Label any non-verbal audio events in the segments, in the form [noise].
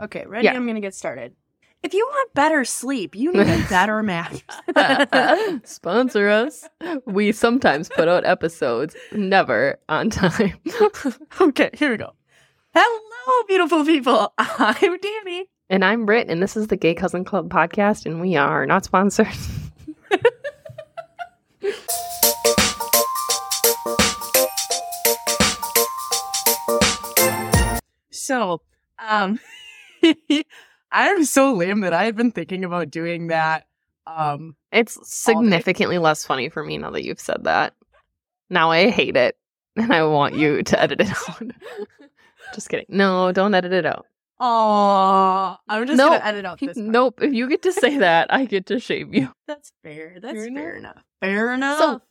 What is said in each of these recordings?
Okay, ready? Yeah. I'm gonna get started. If you want better sleep, you need a [laughs] better mattress. [laughs] Sponsor us. We sometimes put out episodes, never on time. [laughs] okay, here we go. Hello, beautiful people. I'm Dani. and I'm Britt, and this is the Gay Cousin Club podcast, and we are not sponsored. So, um, [laughs] I'm so lame that I had been thinking about doing that. Um, It's significantly less funny for me now that you've said that. Now I hate it, and I want you [laughs] to edit it out. [laughs] Just kidding. No, don't edit it out. oh, I'm just Nope. gonna edit out this. part. Nope. If you get to say that, I get to shame you. That's fair. That's Fair fair, enough. enough. Fair enough. So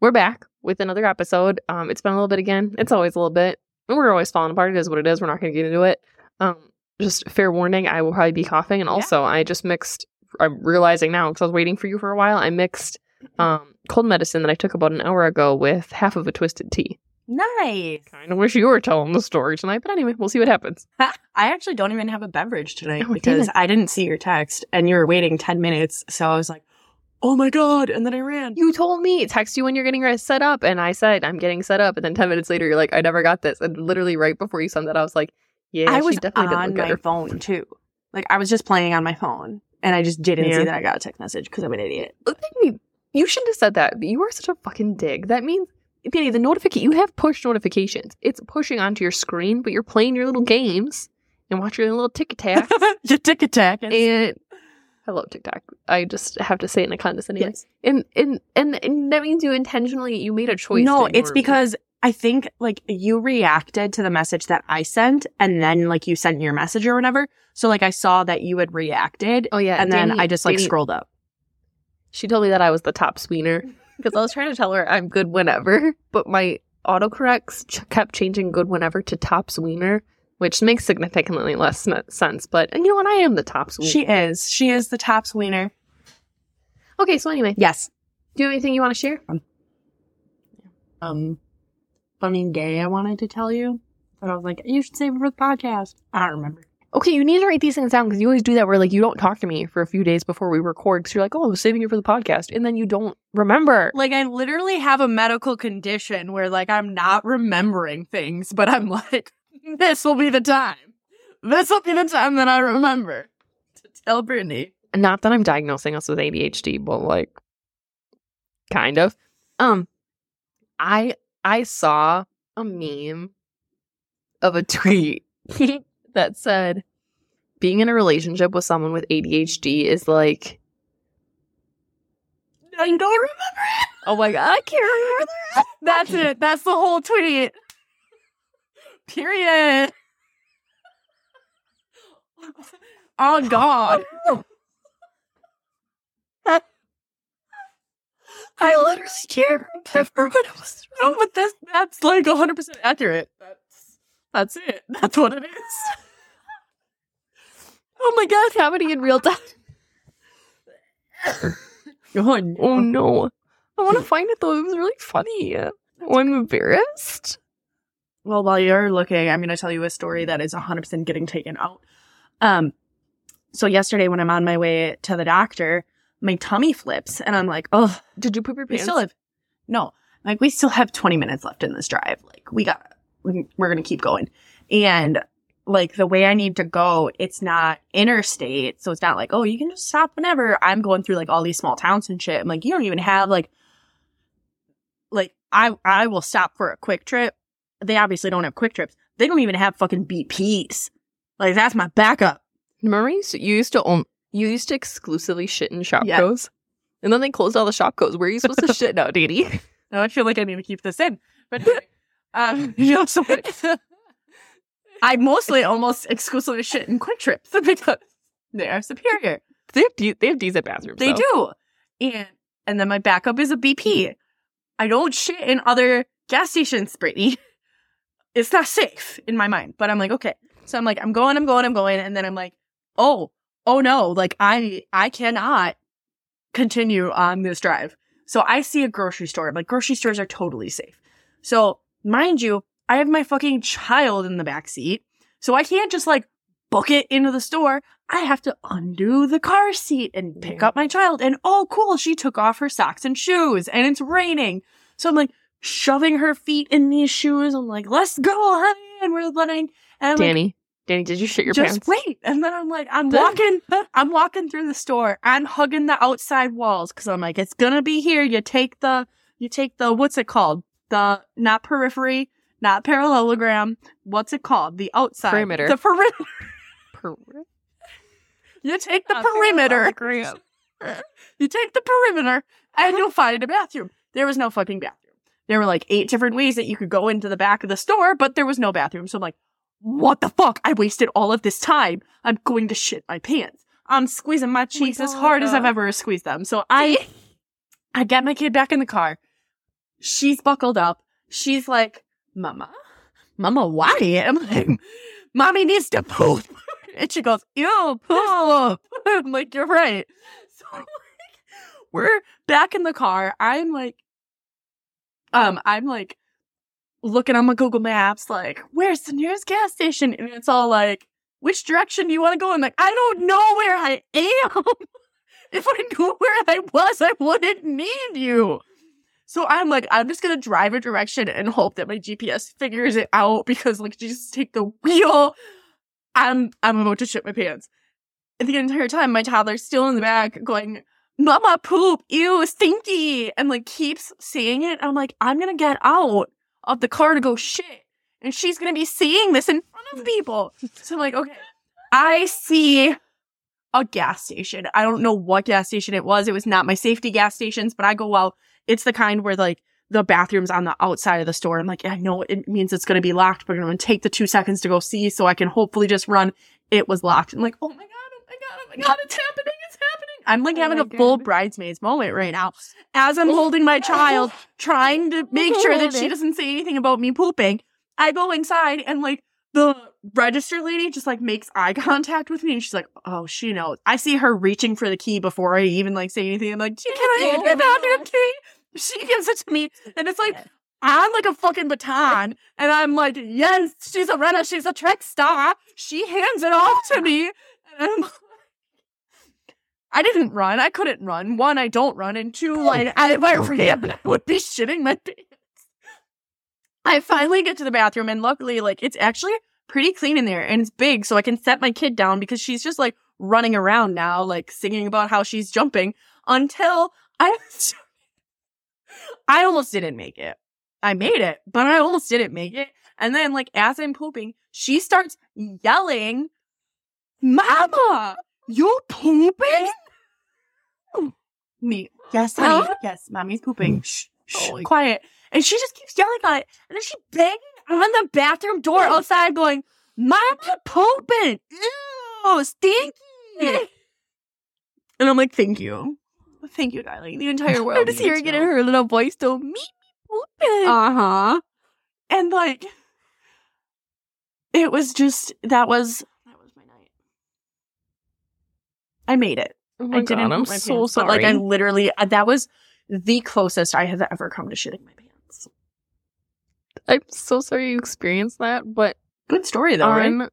we're back with another episode. Um, it's been a little bit again. It's always a little bit. We're always falling apart. It is what it is. We're not going to get into it. Um, just fair warning. I will probably be coughing, and Yeah. also I just mixed. I'm realizing now because I was waiting for you for a while. I mixed um cold medicine that I took about an hour ago with half of a twisted tea. nice. Kind of wish you were telling the story tonight, but anyway, we'll see what happens. [laughs] I actually don't even have a beverage tonight Oh, because it. I didn't see your text and you were waiting 10 minutes. So I was like, oh my God. And then I ran. You told me text you when you're getting set up, and I said I'm getting set up, and then ten minutes later you're like, I never got this, and literally right before you sent that, I was like, Yeah, I was definitely on didn't look at my phone too. Like I was just playing on my phone and I just didn't Yeah. see that I got a text message because I'm an idiot. Look at me. You shouldn't have said that. You are such a fucking dig. That means, Penny, the notification, you have push notifications. It's pushing onto your screen, but you're playing your little games and watching your little tick attack. [laughs] Your tick attack. and hello, TikTok. I just have to say it in a condescending way. Yes. And, and, and, and that means you intentionally, you made a choice. No, it's because I think like you reacted to the message that I sent and then like you sent your message or whatever. So like I saw that you had reacted Oh, yeah. and then I just like Dani- scrolled up. She told me that I was the top sweener [laughs] because I was trying to tell her I'm good whenever, but my autocorrects ch- kept changing good whenever to top sweener, which makes significantly less n- sense. But you know what? I am the top sweener. She is. She is the top sweener. okay, so anyway, Yes. do you have anything you want to share? Um, funny gay I wanted to tell you. But I was like, you should save it for the podcast. I don't remember. Okay, you need to write these things down because you always do that where like you don't talk to me for a few days before we record because you're like, oh, I was saving you for the podcast, and then you don't remember. Like I literally have a medical condition where like I'm not remembering things, but I'm like, [laughs] this will be the time. This will be the time that I remember to tell Brittany. Not that I'm diagnosing us with ADHD, but like kind of. Um I I saw a meme of a [laughs] tweet that said being in a relationship with someone with ADHD is like I don't remember it. oh my god, I can't remember that. [laughs] That's it. That's the whole tweet. Period. [laughs] Oh, oh God. I literally can't remember what was. No, but that's that's like 100 percent accurate. That's that's it. That's what it is. [laughs] Oh my god, happening in real time. [laughs] Oh no. Oh no. I want to find it though. It was really funny. Oh, I'm embarrassed. Well, while you're looking, I'm going to tell you a story that is 100% getting taken out. Um, so yesterday when I'm on my way to the doctor, my tummy flips and I'm like, oh, Did you poop your we pants? still have, no, like we still have 20 minutes left in this drive. Like we got, we- we're going to keep going. And like the way I need to go, it's not interstate. So it's not like, oh, you can just stop whenever. I'm going through like all these small towns and shit. I'm like, you don't even have like, like I, I will stop for a quick trip. They obviously don't have quick trips. They don't even have fucking BPs. Like that's my backup. Remember, you used to, you used to own, you used to exclusively shit in shop Yeah. goes, and then they closed all the shop goes. Where are you supposed to [laughs] shit now, Didi? Now I feel like I need to keep this in. But [laughs] um, you know, so [laughs] I mostly almost exclusively shit in quick trips because they are superior. They have de- they have decent bathrooms. They though. do. And and then my backup is a BP. I don't shit in other gas stations, Brittany. It's not safe in my mind. But I'm like, okay. So I'm like, I'm going, I'm going, I'm going, and then I'm like, oh, oh no, like I I cannot continue on this drive. So I see a grocery store. I'm like, grocery stores are totally safe. So mind you, I have my fucking child in the back seat. So I can't just like book it into the store, I have to undo the car seat and pick up my child. And oh, cool, she took off her socks and shoes and it's raining. So I'm like shoving her feet in these shoes. I'm like, let's go, honey. And we're letting, and I'm like, Dani, did you shit your just pants? wait. And then I'm like, I'm walking, [laughs] I'm walking through the store. I'm hugging the outside walls because I'm like, it's gonna be here. You take the, you take the, what's it called? The, not periphery, not parallelogram. What's it called? The outside. Perimeter. The perimeter. [laughs] Per- You take the Not perimeter. [laughs] You take the perimeter and you'll find a bathroom. There was no fucking bathroom. There were like eight different ways that you could go into the back of the store, but there was no bathroom. So I'm like, what the fuck? I wasted all of this time. I'm going to shit my pants. I'm squeezing my cheeks as hard as I've ever squeezed them. So I, I get my kid back in the car. She's buckled up. She's like, Mama, Mama, why? I'm like, Mommy needs to poop. [laughs] And she goes, Ew, poop. [laughs] I'm like, You're right. So like, we're back in the car. I'm like, um, I'm like looking on my Google Maps, like, where's the nearest gas station? And it's all like, which direction do you want to go? I'm like, I don't know where I am. [laughs] if I knew where I was, I wouldn't need you. So I'm like, I'm just gonna drive a direction and hope that my GPS figures it out because like just take the wheel. I'm I'm about to shit my pants. The entire time my toddler's still in the back going, Mama poop, ew, stinky, and like keeps saying it. I'm like, I'm gonna get out of the car to go shit. And she's gonna be seeing this in front of people. So I'm like, okay. I see a gas station. I don't know what gas station it was. It was not my safety gas stations, but I go out. It's the kind where like the bathroom's on the outside of the store. I'm like, I know it means it's going to be locked, but I'm going to take the two seconds to go see so I can hopefully just run. It was locked. I'm like, oh my God, oh my God, oh my God, it's happening. I'm like Oh having a full bridesmaids moment right now as I'm holding my child, [laughs] trying to make sure that she [laughs] doesn't say anything about me pooping. I go inside and like the register lady just like makes eye [laughs] contact with me and she's like, oh, she knows. I see her reaching for the key before I even like say anything. I'm like, can I have your bathroom key? She gives it to me and it's like, I'm like a fucking baton. And I'm like, yes, she's a runner. She's a track star. She hands it off to me. And I'm like, I didn't run. I couldn't run. One, I don't run. And two, like, I, if I ran, I would be shitting my pants. I finally get to the bathroom and luckily, like, it's actually pretty clean in there and it's big. So I can set my kid down because she's just like running around now, like singing about how she's jumping until I, [laughs] I almost didn't make it. I made it, but I almost didn't make it. And then, like, as I'm pooping, she starts yelling, Mama, you pooping? Me. Yes, honey. Huh? Yes, mommy's pooping. Shh, shh, Oh. quiet. And she just keeps yelling at it. And then she banging on the bathroom door outside going, Mama pooping. Ew, stinky. and I'm like, thank you. Thank you, darling. The entire world. I'm [laughs] just hearing it in her little voice to me pooping. Uh huh. And like, it was just that was that was my night. I made it. oh my I didn't god, I'm my so pants, sorry. But like, I literally uh, that was the closest I have ever come to shitting my pants. I'm so sorry you experienced that, but Good story though, right?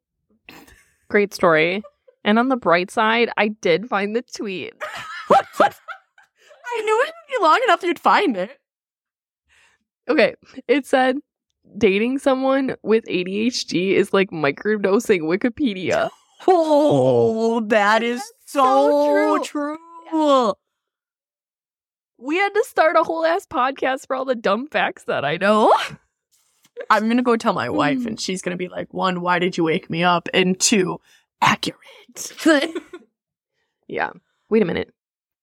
great story. And on the bright side, I did find the tweet. [laughs] What? What? [laughs] I knew it would be long enough you'd find it. Okay, it said dating someone with ADHD is like microdosing Wikipedia. [laughs] Oh, that is so so, true. true. We had to start a whole ass podcast for all the dumb facts that I know. [laughs] I'm gonna go tell my wife, Mm. and she's gonna be like, one, why did you wake me up? And two, accurate. [laughs] Yeah. Wait a minute.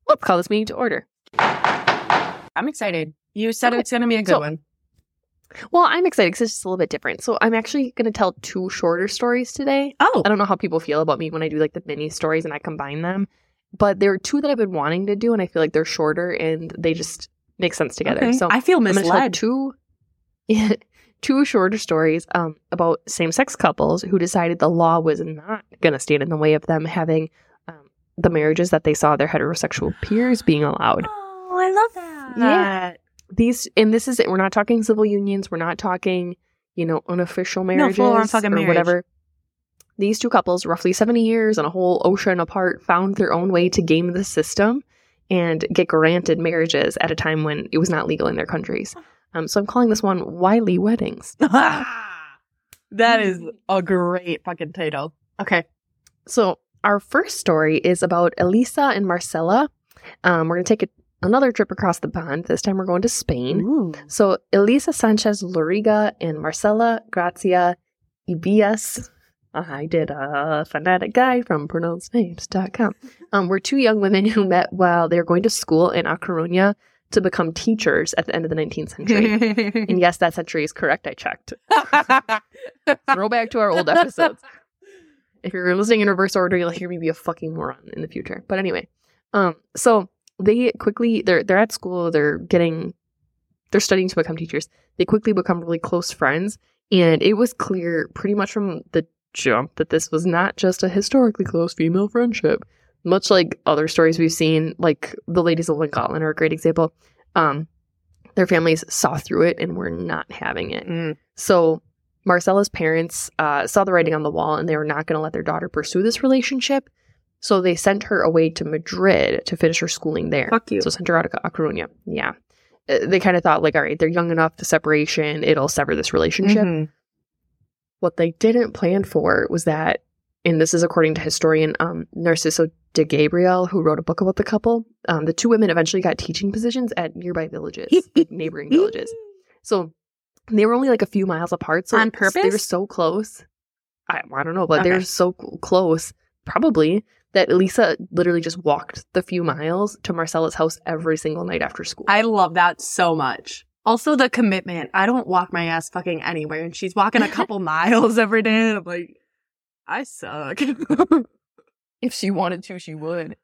Let's call this meeting to order. I'm excited. You said Okay, it's gonna be a good so- one. Well, I'm excited because it's just a little bit different. So I'm actually going to tell two shorter stories today. Oh, I don't know how people feel about me when I do like the mini stories and I combine them, but there are two that I've been wanting to do, and I feel like they're shorter and they just make sense together. okay. So I feel misled. two, [laughs] two shorter stories um, about same-sex couples who decided the law was not going to stand in the way of them having um, the marriages that they saw their heterosexual peers being allowed. Oh, I love that. Yeah. These and this is it. We're not talking civil unions. We're not talking, you know, unofficial marriages full-on or marriage. whatever. these two couples, roughly 70 years and a whole ocean apart, found their own way to game the system and get granted marriages at a time when it was not legal in their countries. Um, so I'm calling this one Wily Weddings. [laughs] that is a great fucking title. Okay. So our first story is about Elisa and Marcela. Um, we're going to take a, another trip across the pond. This time we're going to Spain. Ooh. So Elisa Sánchez Loriga and Marcela Gracia Ibeas. I did a phonetic guide from pronouncednames.com. [laughs] Um, were two young women who met while they were going to school in A Coruña to become teachers at the end of the 19th century. [laughs] and yes, that century is correct. I checked. [laughs] Throw back to our old episodes. If you're listening in reverse order, you'll hear me be a fucking moron in the future. But anyway, um, so they quickly they're they're at school, they're getting they're studying to become teachers. They quickly become really close friends, and it was clear pretty much from the jump that this was not just a historically close female friendship. Much like other stories we've seen, like the ladies of Lincoln are a great example. Um, their families saw through it and were not having it. Mm. So Marcela's parents uh, saw the writing on the wall and they were not going to let their daughter pursue this relationship. So they sent her away to Madrid to finish her schooling there. Fuck you. So sent her out to A Coruña. Yeah. Uh, They kind of thought, like, all right, they're young enough, the separation, it'll sever this relationship. Mhm. What they didn't plan for was that, and this is according to historian um, Narciso de Gabriel, who wrote a book about the couple, um, the two women eventually got teaching positions at nearby villages, [laughs] like neighboring villages. So they were only like a few miles apart. So On purpose? They were so close. I, I don't know, but they were Okay. so close, probably, that Elisa literally just walked the few miles to Marcela's house every single night after school. I love that so much. Also, the commitment. I don't walk my ass fucking anywhere, and she's walking a [laughs] couple miles every day. And I'm like, I suck. [laughs] if she wanted to, she would.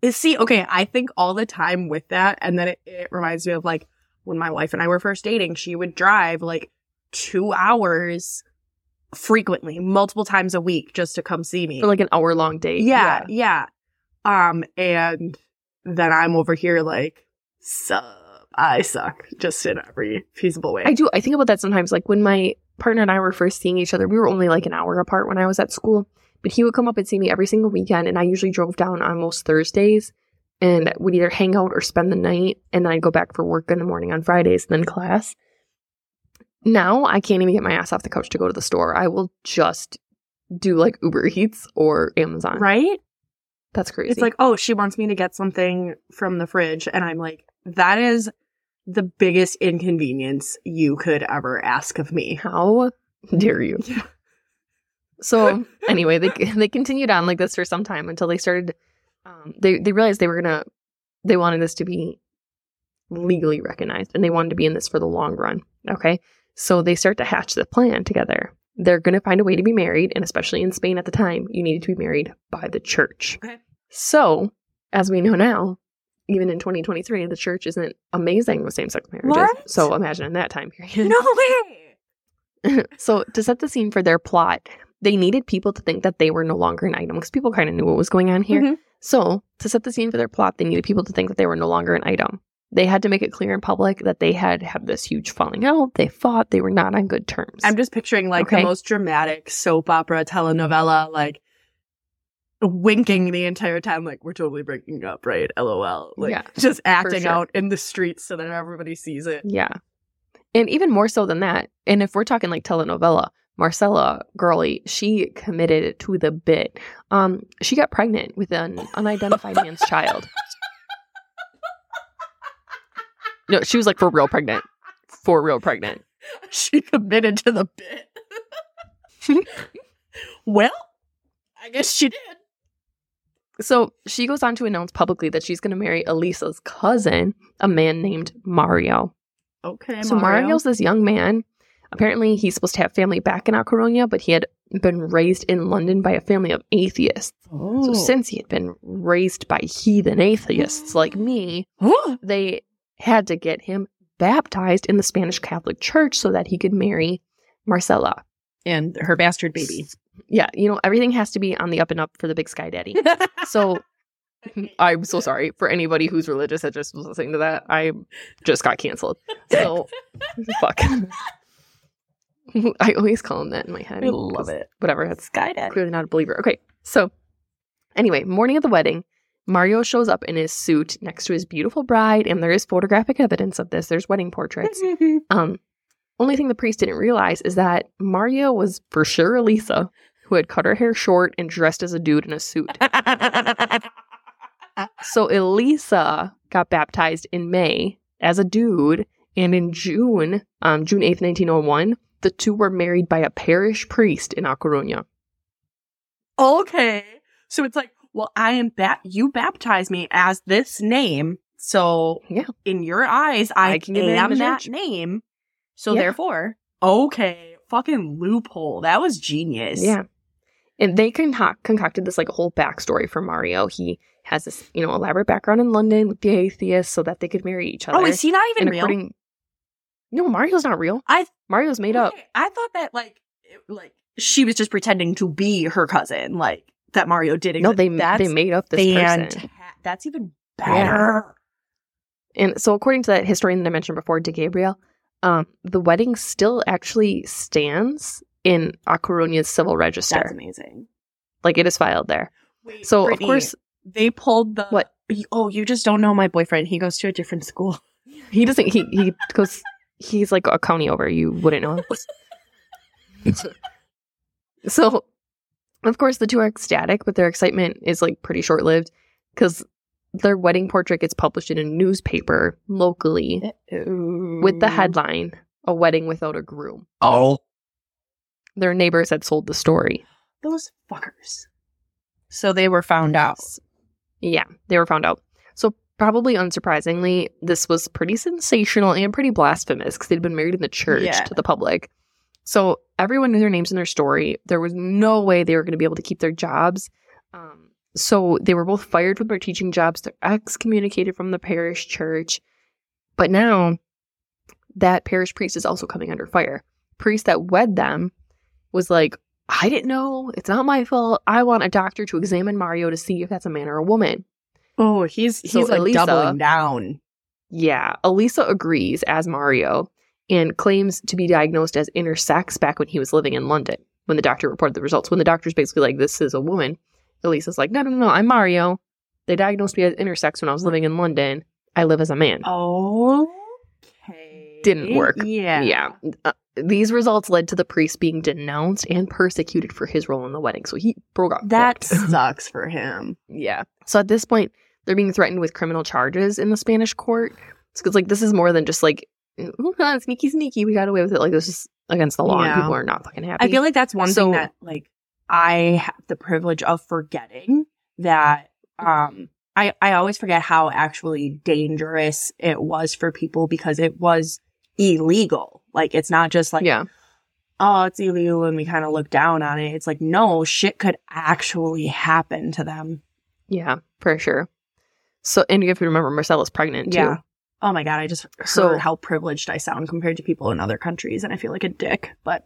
Is- See, okay, I think all the time with that, and then it, it reminds me of like when my wife and I were first dating, she would drive like two hours frequently, multiple times a week just to come see me. For like an hour long date. yeah, yeah. Um, and then I'm over here like, sup, I suck, just in every feasible way. I do. I think about that sometimes. Like when my partner and I were first seeing each other, we were only like an hour apart when I was at school. But he would come up and see me every single weekend, and I usually drove down on most Thursdays and would either hang out or spend the night, and then I'd go back for work in the morning on Fridays, and then class. Now I can't even get my ass off the couch to go to the store. I will just do like Uber Eats or Amazon. right? That's crazy. It's like, oh, she wants me to get something from the fridge. And I'm like, that is the biggest inconvenience you could ever ask of me. How dare you? [laughs] Yeah. So anyway, they [laughs] they continued on like this for some time until they started. Um, they they realized they were gonna they wanted this to be legally recognized and they wanted to be in this for the long run. Okay, so they start to hatch the plan together. They're gonna find a way to be married, and especially in Spain at the time, you needed to be married by the church. Okay. So as we know now. Even in 2023, the church isn't amazing with same-sex marriages. What? So imagine in that time period. No [laughs] way. [laughs] so to set the scene for their plot, they needed people to think that they were no longer an item because people kind of knew what was going on here. Mhm. So to set the scene for their plot, they needed people to think that they were no longer an item. They had to make it clear in public that they had had this huge falling out. They fought. They were not on good terms. I'm just picturing like Okay. the most dramatic soap opera telenovela, like winking the entire time, like we're totally breaking up, right? LOL. Like Yeah, just acting sure. out in the streets so that everybody sees it. yeah, and even more so than that. And if we're talking like telenovela, Marcela Girly, she committed to the bit. Um, she got pregnant with an unidentified man's [laughs] child. No, she was like for real pregnant. For real pregnant. [laughs] She committed to the bit. [laughs] well, I guess she did. So she goes on to announce publicly that she's going to marry Elisa's cousin, a man named Mario. Okay, so Mario. Mario's this young man. Apparently, he's supposed to have family back in A but he had been raised in London by a family of atheists. Oh. So since he had been raised by heathen atheists like me, they had to get him baptized in the Spanish Catholic Church so that he could marry Marcela. and her bastard baby. Yeah, you know, everything has to be on the up and up for the big sky daddy. [laughs] So I'm so sorry for anybody who's religious that just was listening to that. I just got canceled. So [laughs] fuck. [laughs] I always call him that in my head. I love it. Whatever. That's Sky Daddy. clearly not a believer. Okay, so anyway, morning of the wedding, Mario shows up in his suit next to his beautiful bride, and there is photographic evidence of this. There's wedding portraits. [laughs] Um, only thing the priest didn't realize is that Mario was for sure Elisa, who had cut her hair short and dressed as a dude in a suit. So Elisa got baptized in May as a dude, and in June, um, June 8th, 1901, the two were married by a parish priest in A Coruña. okay. So it's like, well, I am ba- you baptize me as this name. So Yeah. in your eyes, I, I can am that name. So Yeah. therefore, okay, fucking loophole. That was genius. Yeah. And they concoct- concocted this like whole backstory for Mario. He has this, you know, elaborate background in London with the atheists so that they could marry each oh, other. Oh, is he not even and real? according, no, Mario's not real. I- Mario's made up. I thought that like, it- like she was just pretending to be her cousin, like that Mario did. No, they That's they made up this person. That's even better. And so, according to that historian that I mentioned before, De Gabriel, um, the wedding still actually stands in A Coruña's civil register. That's amazing. Like it is filed there. Wait, So, Brittany, of course, they pulled the What? Oh, you just don't know my boyfriend. He goes to a different school. [laughs] he doesn't. He he goes. He's like a county over. You wouldn't know. Him. [laughs] So, of course, the two are ecstatic, but their excitement is like pretty short lived because their wedding portrait gets published in a newspaper locally with the headline "A Wedding Without a Groom." Oh, Their neighbors had sold the story. those fuckers. So they were found out. Yeah, they were found out. So, probably unsurprisingly, this was pretty sensational and pretty blasphemous because they'd been married in the church Yeah. to the public. So, everyone knew their names and their story. There was no way they were going to be able to keep their jobs. Um, so, they were both fired from their teaching jobs. They're excommunicated from the parish church. But now, that parish priest is also coming under fire. Priest that wed them was like, I didn't know. It's not my fault. I want a doctor to examine Mario to see if that's a man or a woman. Oh, he's he's So like Elisa- doubling down. Yeah, Elisa agrees as Mario and claims to be diagnosed as intersex back when he was living in London when the doctor reported the results. When the doctor's basically like, this is a woman, Elisa's like, no, no, no, I'm Mario. They diagnosed me as intersex when I was living in London. I live as a man. Oh, Okay. Didn't work. Yeah. Yeah. Uh, these results led to the priest being denounced and persecuted for his role in the wedding. So he broke off. That [laughs] sucks for him. Yeah. So at this point, they're being threatened with criminal charges in the Spanish court. Because like this is more than just like "Ooh, huh, sneaky, sneaky. We got away with it. Like this is against the law, Yeah. and people are not fucking happy. I feel like that's one So- thing that like I have the privilege of forgetting that um I I always forget how actually dangerous it was for people because it was illegal. Like it's not just like yeah, oh it's illegal and we kind of look down on it. It's like no shit could actually happen to them. yeah, for sure. So and if you have to remember Marcela's pregnant too. Yeah. Oh my god, I just heard So- how privileged I sound compared to people in other countries and I feel like a dick, but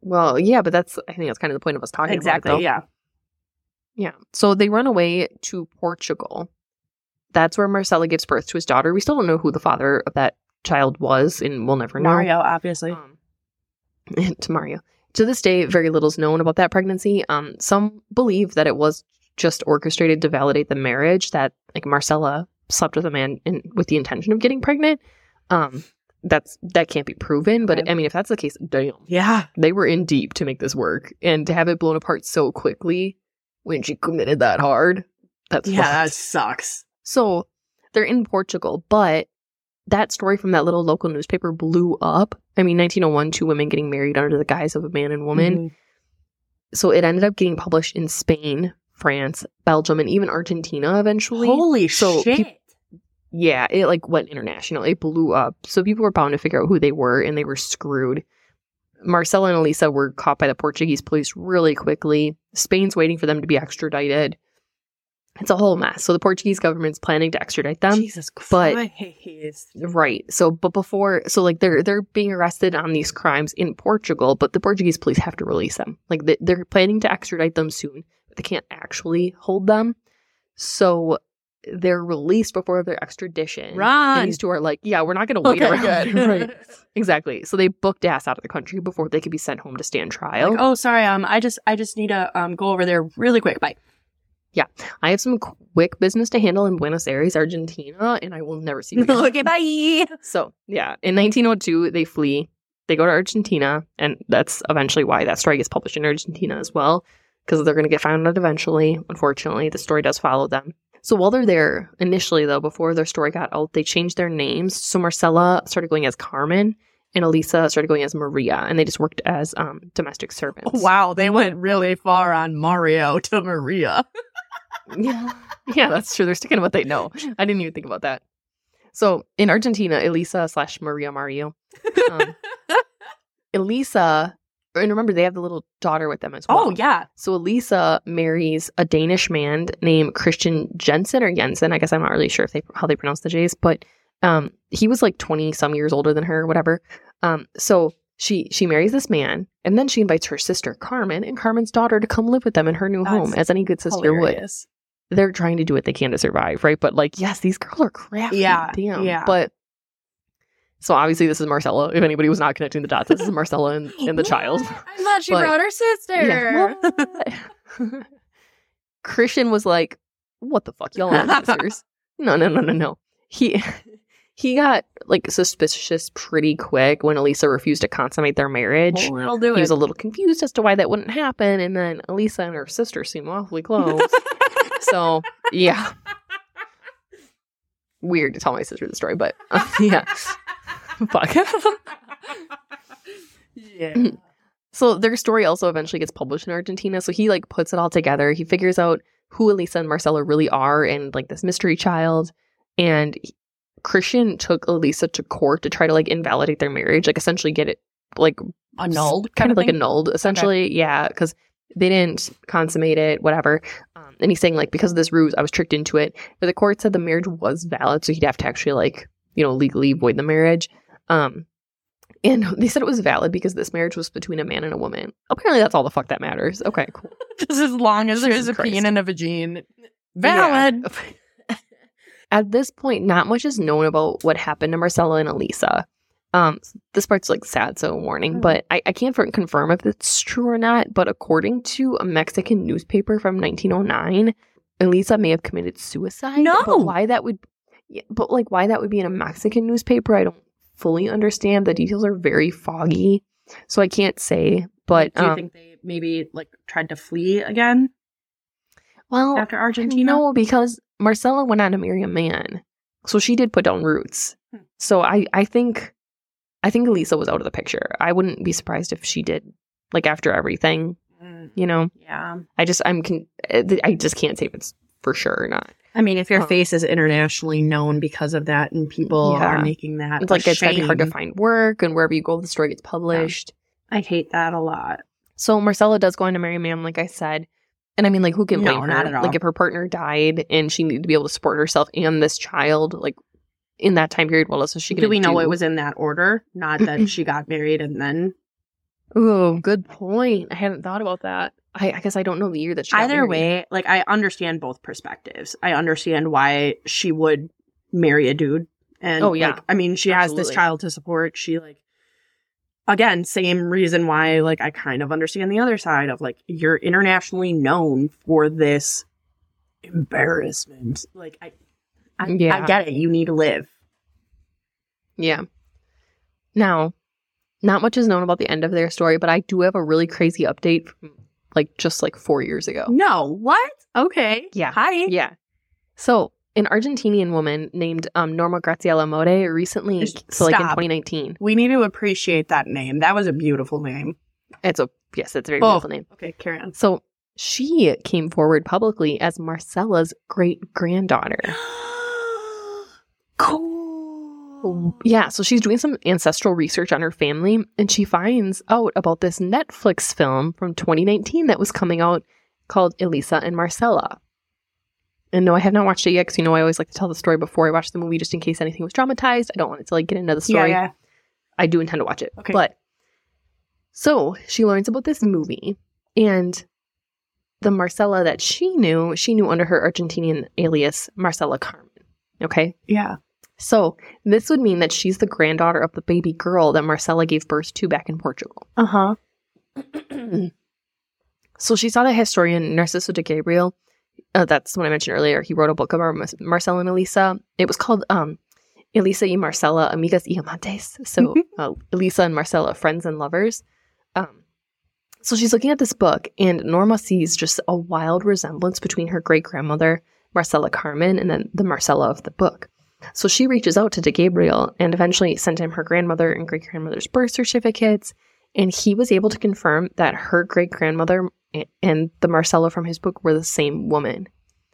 Well, yeah, but that's I think that's kind of the point of us talking exactly, about it. yeah. Yeah. So they run away to Portugal. That's where Marcela gives birth to his daughter. We still don't know who the father of that child was, and we'll never know. Mario obviously. Um, [laughs] to Mario. To this day, very little is known about that pregnancy. Um, some believe that it was just orchestrated to validate the marriage that like Marcela slept with a man in, with the intention of getting pregnant. Um, that's that can't be proven, but. I mean, if that's the case, damn, yeah. they were in deep to make this work, and to have it blown apart so quickly when she committed that hard, that's Yeah, fucked. that sucks. So they're in Portugal, but that story from that little local newspaper blew up. I mean, 1901, two women getting married under the guise of a man and woman. Mhm. So it ended up getting published in Spain, France, Belgium, and even Argentina eventually. Holy So shit. peop- yeah, it like went international. It blew up. So people were bound to figure out who they were, and they were screwed. Marcela and Elisa were caught by the Portuguese police really quickly. Spain's waiting for them to be extradited. It's a whole mess. So the Portuguese government's planning to extradite them. Jesus but- Christ. Right. So, but before, so like they're they're being arrested on these crimes in Portugal, but the Portuguese police have to release them. Like they, they're planning to extradite them soon, but they can't actually hold them. So they're released before their extradition. And these two are like, yeah, we're not going to wait Okay, around. good. [laughs] right. [laughs] Exactly. So they booked ass out of the country before they could be sent home to stand trial. Like, oh, sorry. Um, I just, I just need to um go over there really quick. Bye. Yeah, I have some quick business to handle in Buenos Aires, Argentina, and I will never see you [laughs] again. okay, bye. So, yeah, in 1902, they flee. They go to Argentina, and that's eventually why that story gets published in Argentina as well, because they're going to get found out eventually. Unfortunately, the story does follow them. So while they're there, initially though, before their story got out, they changed their names. So Marcela started going as Carmen, and Elisa started going as Maria, and they just worked as um, domestic servants. Wow, they went really far on Mario [laughs] to Maria. Yeah. yeah, that's true. They're sticking to what they know. I didn't even think about that. So in Argentina, Elisa slash Maria Mario. [laughs] Um, Elisa, and remember they have the little daughter with them as well. Oh yeah. So Elisa marries a Danish man named Christian Jensen or Jensen. I guess I'm not really sure if they how they pronounce the J's, but um, he was like 20 some years older than her, or whatever. Um, so she she marries this man, and then she invites her sister Carmen and Carmen's daughter to come live with them in her new home, as any good sister would Hilarious. they're trying to do what they can to survive, right? But like, yes, these girls are crafty. Yeah, damn. yeah. But so obviously, this is Marcela. If anybody was not connecting the dots, this is Marcela and, [laughs] and the child. I thought she But- brought her sister. Yeah. [laughs] Christian was like, "What the fuck, y'all are [laughs] sisters?" No, no, no, no, no. He he got like suspicious pretty quick when Elisa refused to consummate their marriage. Do he was a little confused as to why that wouldn't happen, and then Elisa and her sister seem awfully close. so yeah, weird to tell my sister the story, but uh, yeah, fuck. [laughs] yeah. [clears throat] so their story also eventually gets published in Argentina. So he like puts it all together. He figures out who Elisa and Marcela really are, and like this mystery child. And he- Christian took Elisa to court to try to like invalidate their marriage, like essentially get it like Annulled, kind of like annulled essentially yeah because they didn't consummate it whatever um, and he's saying like because of this ruse i was tricked into it but the court said the marriage was valid so he'd have to actually like you know legally void the marriage um and [laughs] they said it was valid because this marriage was between a man and a woman apparently that's all the fuck that matters okay cool [laughs] Just as long as there's a peen and a vagine. Valid. Yeah. [laughs] At this point, not much is known about what happened to Marcela and Elisa. Um, this part's like sad, so warning, Mm. but I, I can't for- confirm if it's true or not. But according to a Mexican newspaper from 1909, Elisa may have committed suicide. No! but why that would, yeah, but like why that would be in a Mexican newspaper, I don't fully understand. The details are very foggy, so I can't say. But Do you um, think they maybe like tried to flee again well, after Argentina? No, because Marcela went on to marry a man. So she did put down roots. Hmm. So I, I think I think Elisa was out of the picture. I wouldn't be surprised if she did like after everything, Mm, you know. yeah. I just I'm con- I just can't say if it's for sure or not. I mean, if your Huh. face is internationally known because of that, and people Yeah. are making that, It's like it's gotta be hard to find work and wherever you go the story gets published. I hate that a lot. So Marcela does go on to marry a man, like I said. And I mean, like, who can blame No, her? not at all. Like, if her partner died and she needed to be able to support herself and this child, like, in that time period, what else was she going to Do do? we know it was in that order? Not that [clears throat] she got married and then. Oh, good point. I hadn't thought about that. I, I guess I don't know the year that she Either way, like I understand both perspectives. I understand why she would marry a dude. And Oh, yeah. like, I mean, she has this child to support. She like again, same reason why like I kind of understand the other side of like you're internationally known for this embarrassment. Like I I, Yeah. I get it. You need to live. Yeah. Now, not much is known about the end of their story, but I do have a really crazy update from like just like four years ago. No, what? Okay. Yeah. Hi. Yeah. So, an Argentinian woman named um, Norma Graciela More recently, Just so like in 2019, We need to appreciate that name. That was a beautiful name. it's a yes, it's a very Oh. beautiful name. Okay, carry on. So she came forward publicly as Marcella's great granddaughter. [gasps] [gasps] cool. Yeah, so she's doing some ancestral research on her family and she finds out about this Netflix film from 2019 that was coming out called Elisa and Marcela. And no, I have not watched it yet because you know I always like to tell the story before I watch the movie just in case anything was dramatized. I don't want it to like get into the Yeah, story. yeah. I do intend to watch it. Okay. But so she learns about this movie and the Marcela that she knew, she knew under her Argentinian alias Marcela Carmen. Okay. Yeah. So this would mean that she's the granddaughter of the baby girl that Marcela gave birth to back in Portugal. Uh huh. [clears throat] so she saw the historian Narciso de Gabriel. Uh, that's what I mentioned earlier. He wrote a book about Mar- Marcela and Elisa. It was called um, Elisa y Marcela, Amigas y Amantes. So [laughs] uh, Elisa and Marcela, friends and lovers. Um, so she's looking at this book, and Norma sees just a wild resemblance between her great grandmother, Marcela Carmen, and then the Marcela of the book. So she reaches out to De Gabriel and eventually sent him her grandmother and great grandmother's birth certificates. And he was able to confirm that her great grandmother and the Marcela from his book were the same woman.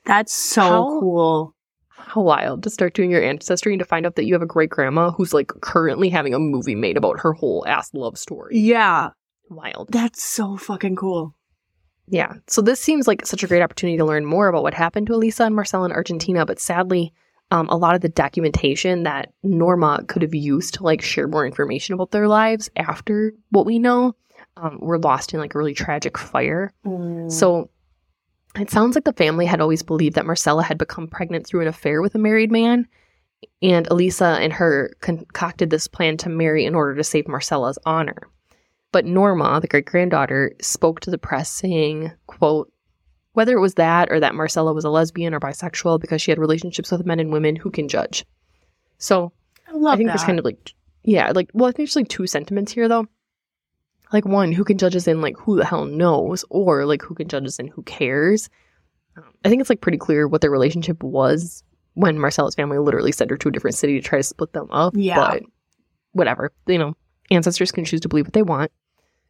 That's so How- cool. How wild to start doing your ancestry and to find out that you have a great grandma who's like currently having a movie made about her whole ass love story. Yeah. Wild. That's so fucking cool. Yeah. So this seems like such a great opportunity to learn more about what happened to Elisa and Marcela in Argentina, but sadly, um, a lot of the documentation that Norma could have used to like share more information about their lives after what we know um, were lost in like a really tragic fire. Mm. So it sounds like the family had always believed that Marcela had become pregnant through an affair with a married man. And Elisa and her concocted this plan to marry in order to save Marcela's honor. But Norma, the great granddaughter, spoke to the press saying, quote, whether it was that or that Marcela was a lesbian or bisexual because she had relationships with men and women, who can judge? So I love I think that. there's kind of like, yeah, like, well, I think there's like two sentiments here though. Like, one, who can judge us in like who the hell knows, or like who can judge us in who cares. Um, I think it's like pretty clear what their relationship was when Marcela's family literally sent her to a different city to try to split them up. Yeah. But whatever, you know, ancestors can choose to believe what they want.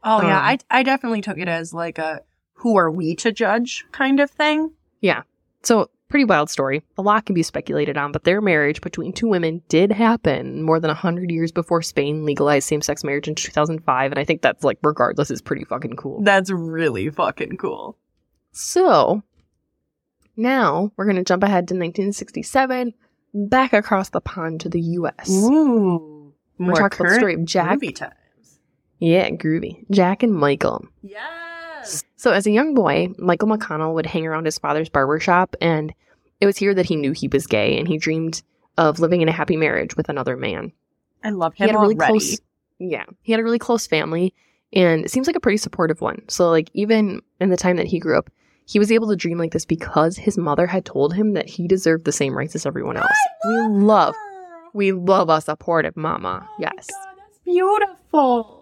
oh yeah, um, I I definitely took it as like a who are we to judge kind of thing. Yeah. So, pretty wild story. A lot can be speculated on, but their marriage between two women did happen more than 100 years before Spain legalized same sex marriage in 2005. And I think that's, like, regardless, is pretty fucking cool. That's really fucking cool. So, now we're going to jump ahead to 1967, back across the pond to the US. Ooh. We're talking about the story of Jack. Movie times. Yeah, groovy. Jack and Michael. Yes. So, as a young boy, Michael McConnell would hang around his father's barber shop, and it was here that he knew he was gay and he dreamed of living in a happy marriage with another man. I love him He had a really already. close, yeah, he had a really close family, and it seems like a pretty supportive one. So, like, even in the time that he grew up, he was able to dream like this because his mother had told him that he deserved the same rights as everyone else. We love, we love a supportive mama. Oh yes. God, that's beautiful.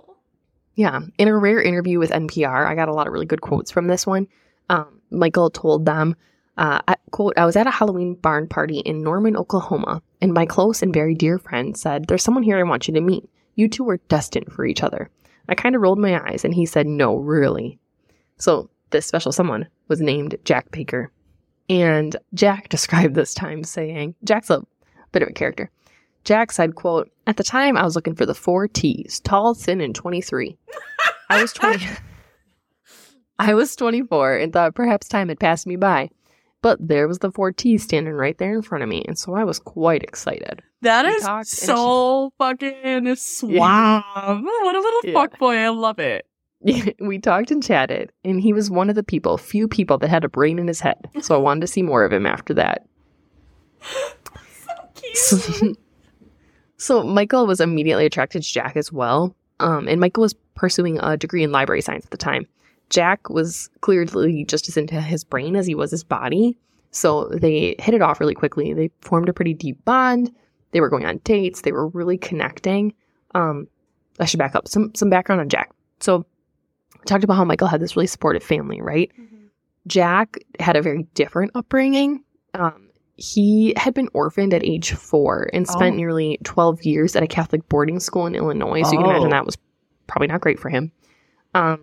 Yeah. In a rare interview with NPR, I got a lot of really good quotes from this one. Um, Michael told them, uh, quote, I was at a Halloween barn party in Norman, Oklahoma, and my close and very dear friend said, There's someone here I want you to meet. You two are destined for each other. I kind of rolled my eyes, and he said, No, really. So this special someone was named Jack Baker. And Jack [laughs] described this time saying, Jack's a bit of a character. Jack said, quote, At the time I was looking for the four T's, tall, thin, and 23. I was 20 [laughs] I was 24 and thought perhaps time had passed me by. But there was the four T's standing right there in front of me, and so I was quite excited. That We is so fucking [laughs] suave. What a little Yeah. fuckboy. I love it. [laughs] we talked and chatted, and he was one of the people, few people that had a brain in his head. So I wanted to see more of him after that. So cute. So Michael was immediately attracted to Jack as well. Um, and Michael was pursuing a degree in library science at the time. Jack was clearly just as into his brain as he was his body. So they hit it off really quickly. They formed a pretty deep bond. They were going on dates. They were really connecting. Um, I should back up some some background on Jack. So I talked about how Michael had this really supportive family, right? Jack had a very different upbringing. Um, he had been orphaned at age four and spent Oh. nearly 12 years at a Catholic boarding school in Illinois. So you can imagine Oh. that was probably not great for him. Um,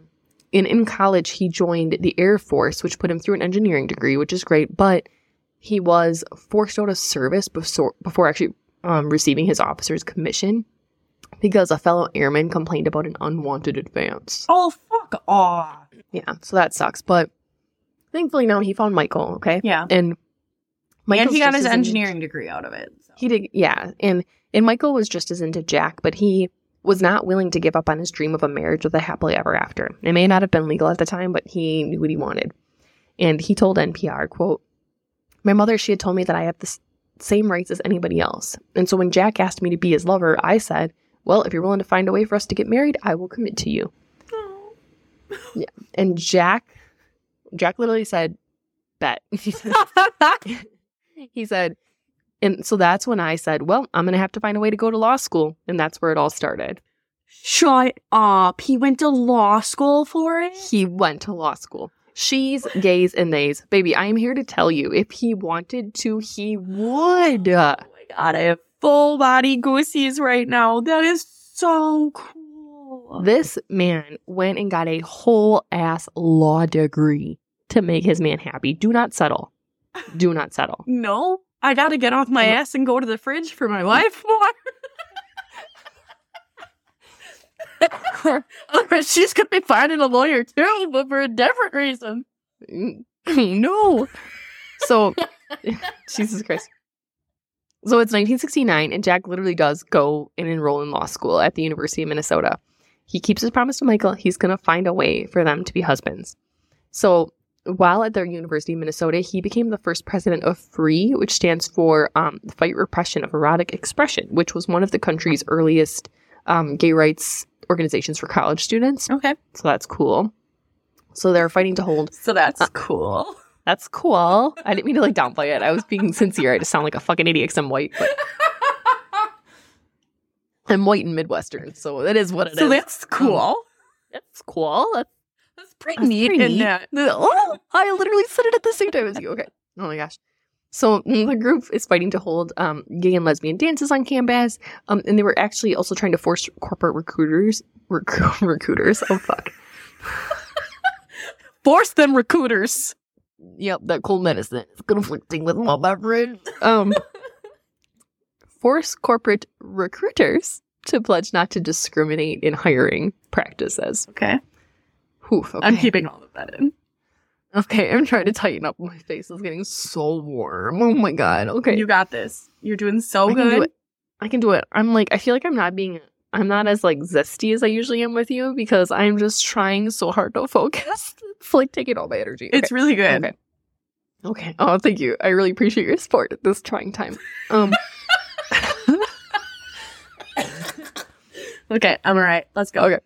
and in college, he joined the Air Force, which put him through an engineering degree, which is great. But he was forced out of service before, before actually um, receiving his officer's commission because a fellow airman complained about an unwanted advance. Oh, fuck off. Yeah, so that sucks. But thankfully now he found Michael, okay? Yeah. And and he got his engineering degree out of it. so. He did, yeah. And and Michael was just as into Jack, but he was not willing to give up on his dream of a marriage with a happily ever after. It may not have been legal at the time, but he knew what he wanted. And he told NPR, quote, My mother, she had told me that I have the same rights as anybody else. And so when Jack asked me to be his lover, I said, Well, if you're willing to find a way for us to get married, I will commit to you. Yeah. And Jack, Jack literally said, Bet. [laughs] [laughs] [laughs] He said, and so that's when I said, Well, I'm going to have to find a way to go to law school. And that's where it all started. Shut up. He went to law school for it? He went to law school. She's gays and theys. Baby, I am here to tell you if he wanted to, he would. Oh my god, I have full body goosies right now. That is so cool. This man went and got a whole ass law degree to make his man happy. Do not settle. Do not settle. No, I gotta get off my ass and go to the fridge for my wife more. [laughs] She's gonna be finding a lawyer too, but for a different reason. Mm, no. So, [laughs] Jesus Christ. So it's 1969, and Jack literally does go and enroll in law school at the University of Minnesota. He keeps his promise to Michael. He's going to find a way for them to be husbands. So while at their University of Minnesota, he became the first president of FREE, which stands for um, Fight Repression of Erotic Expression, which was one of the country's earliest um, gay rights organizations for college students. Okay, So that's cool. So they're fighting to hold so that's Uh, cool. that's cool. I didn't mean to like downplay it. I was being sincere. I just sound like a fucking idiot because I'm white, but [laughs] I'm white and Midwestern, so that is what it is. so that's cool. That's cool. That's, that's pretty neat. pretty in neat. that- Oh, I literally said it at the same time as you. Okay. Oh my gosh. So mm, the group is fighting to hold um, gay and lesbian dances on campus, um, and they were actually also trying to force corporate recruiters, recru- [laughs] recruiters. Oh fuck. [laughs] Force them recruiters. Yep, that cold medicine is conflicting with my beverage. Um, [laughs] force corporate recruiters to pledge not to discriminate in hiring practices. Okay, Oof, okay. I'm keeping all of that in. okay, I'm trying to tighten up. My face is getting so warm. Oh my god. Okay, You got this. You're doing so I can good. do it. I can do it. I'm like, I feel like I'm not being. I'm not as like zesty as I usually am with you because I'm just trying so hard to focus. It's [laughs] like taking all my energy. It's really good. Okay. Okay. Oh, thank you. I really appreciate your support at this trying time. Um. [laughs] [laughs] Okay, I'm all right. Let's go. Okay.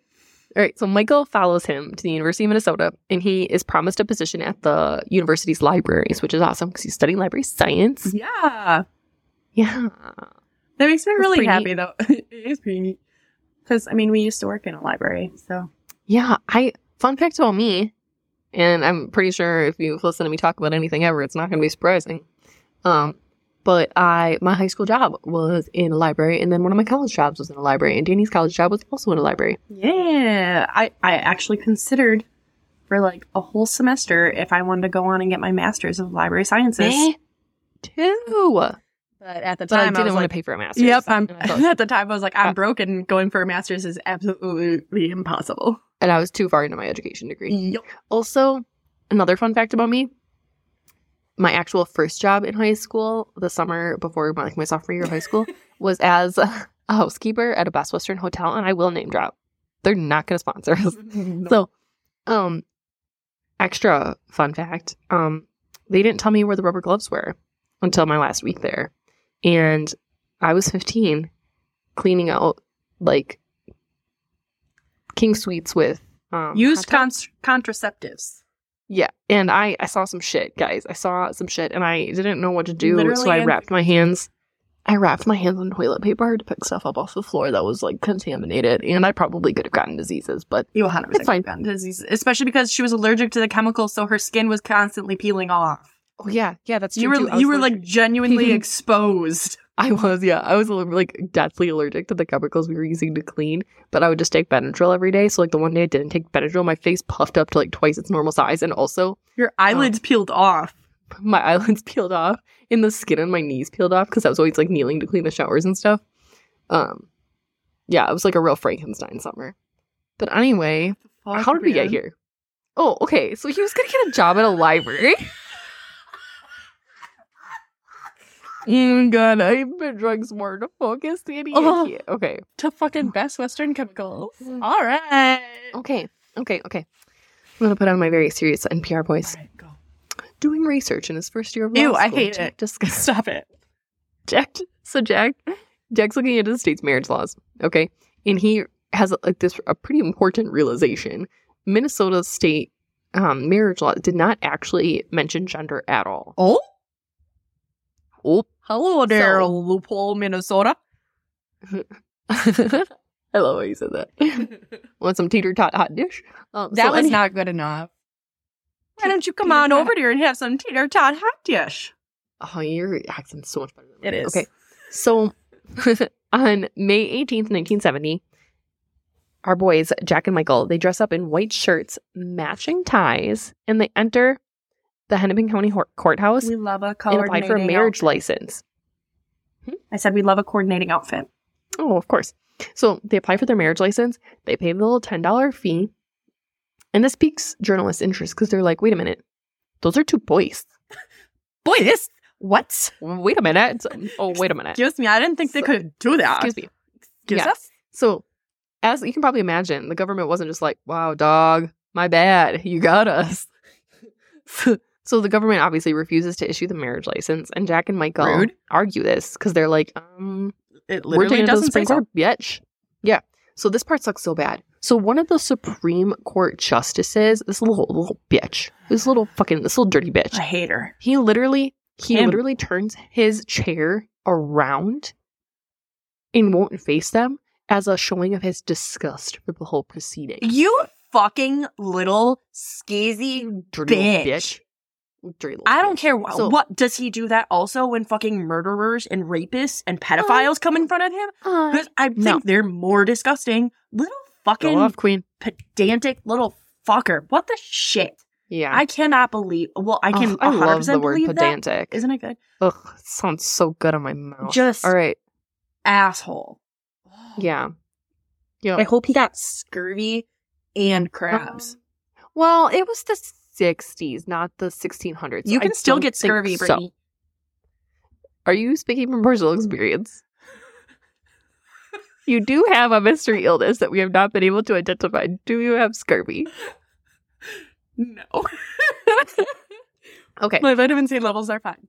All right. So Michael follows him to the University of Minnesota, and he is promised a position at the university's libraries, which is awesome because he's studying library science. Yeah, Yeah. that makes me That's really happy though. [laughs] it is pretty neat. Because I mean, we used to work in a library, so Yeah. I fun fact about me, and I'm pretty sure if you've listened to me talk about anything ever, it's not going to be surprising. Um, but I my high school job was in a library, and then one of my college jobs was in a library, and Dani's college job was also in a library. yeah. I I actually considered for like a whole semester if I wanted to go on and get my master's of library sciences. Me too. But at the But I didn't was want like, to pay for a master's. Yep, I'm, And I, thought- [laughs] at the time I was like, I'm uh, broke and going for a master's is absolutely impossible. and I was too far into my education degree. Yep. Also, another fun fact about me: my actual first job in high school, the summer before my, like my sophomore year of high school, [laughs] was as a housekeeper at a Best Western hotel, and I will name drop. They're not going to sponsor us. [laughs] So, um, extra fun fact: um, they didn't tell me where the rubber gloves were until my last week there, and I was 15, cleaning out like king suites with um, Used hot tubs. con- contraceptives. Yeah, and I I saw some shit, guys. I saw some shit, and I didn't know what to do, so I wrapped my hands. I wrapped my hands in toilet paper to pick stuff up off the floor that was like contaminated, and I probably could have gotten diseases, but You 100% It's fine. gotten disease, especially because she was allergic to the chemicals, so her skin was constantly peeling off. oh yeah, yeah, that's true. You were. You were allergic- like genuinely [laughs] exposed. [laughs] I was, yeah, I was like deathly allergic to the chemicals we were using to clean, but I would just take Benadryl every day. So like the one day I didn't take Benadryl, my face puffed up to like twice its normal size, and also Your eyelids peeled off. my [laughs] eyelids peeled off and the skin on my knees peeled off because I was always like kneeling to clean the showers and stuff. Um, yeah, it was like a real Frankenstein summer. But anyway, how did we get here? Oh, okay. So he was gonna get a job at a library. [laughs] oh god, I've been some more to focus, Dani. Oh. Okay, To fucking Best Western Chemicals. All right. [laughs] okay, okay, okay. I'm gonna put on my very serious NPR voice. All right, go. doing research in his first year of law Ew, I hate it. [laughs] discovers- Stop it. Jack. So Jack, Jack's looking into the state's marriage laws. Okay, and he has like this a pretty important realization. Minnesota state um, marriage law did not actually mention gender at all. Oh, Oh, hello there, So- loophole, Minnesota. [laughs] I love how you said that. [laughs] Want some teeter tot hot dish? Um, That so was any- not good enough. Why don't you come on over here and have some teeter tot hot dish? Oh, your accent's so much better than It mine. is. Okay. So [laughs] on May 18th, 1970, our boys, Jack and Michael, they dress up in white shirts, matching ties, and they enter the Hennepin County Courthouse We love a and apply for a marriage outfit. license. Hmm? I said we love a coordinating outfit. Oh, of course. So they apply for their marriage license. They pay the little $10 fee. And this piques journalists' interest because they're like, wait a minute. Those are two boys. [laughs] Boy, this what? Wait a minute. [laughs] Oh, wait a minute. Excuse me, I didn't think they So- could do that. Excuse me. Excuse Yeah. us? So, as you can probably imagine, the government wasn't just like, wow, dog, my bad, you got us. so, [laughs] the government obviously refuses to issue the marriage license, and Jack and Michael Rude. argue this because they're like, um, It we're literally taking it to the doesn't say so. Bitch. Yeah. So, this part sucks so bad. So, one of the Supreme Court justices, this little little bitch, this little fucking, this little dirty bitch, I hate her. he literally, he Him. literally turns his chair around and won't face them as a showing of his disgust for the whole proceeding. You fucking little skeezy Dirty little bitch. bitch. Dirty I don't care what, So- what does he do that also when fucking murderers and rapists and pedophiles come in front of him? Uh, Because I think no. they're more disgusting. Little go fucking off, queen. pedantic little fucker. What the shit? Yeah. I cannot believe. Well, I can. Ugh, I 100% love the word believe pedantic. That. Isn't it good? Ugh, it sounds so good on my mouth. Just All right. asshole. [gasps] Yeah. Yeah. I hope he got scurvy and crabs. Well, it was the 60s, not the 1600s. you I can still get scurvy, so. Are you speaking from personal experience? [laughs] you do have a mystery illness that we have not been able to identify. Do you have scurvy? No. [laughs] Okay. My vitamin C levels are fine.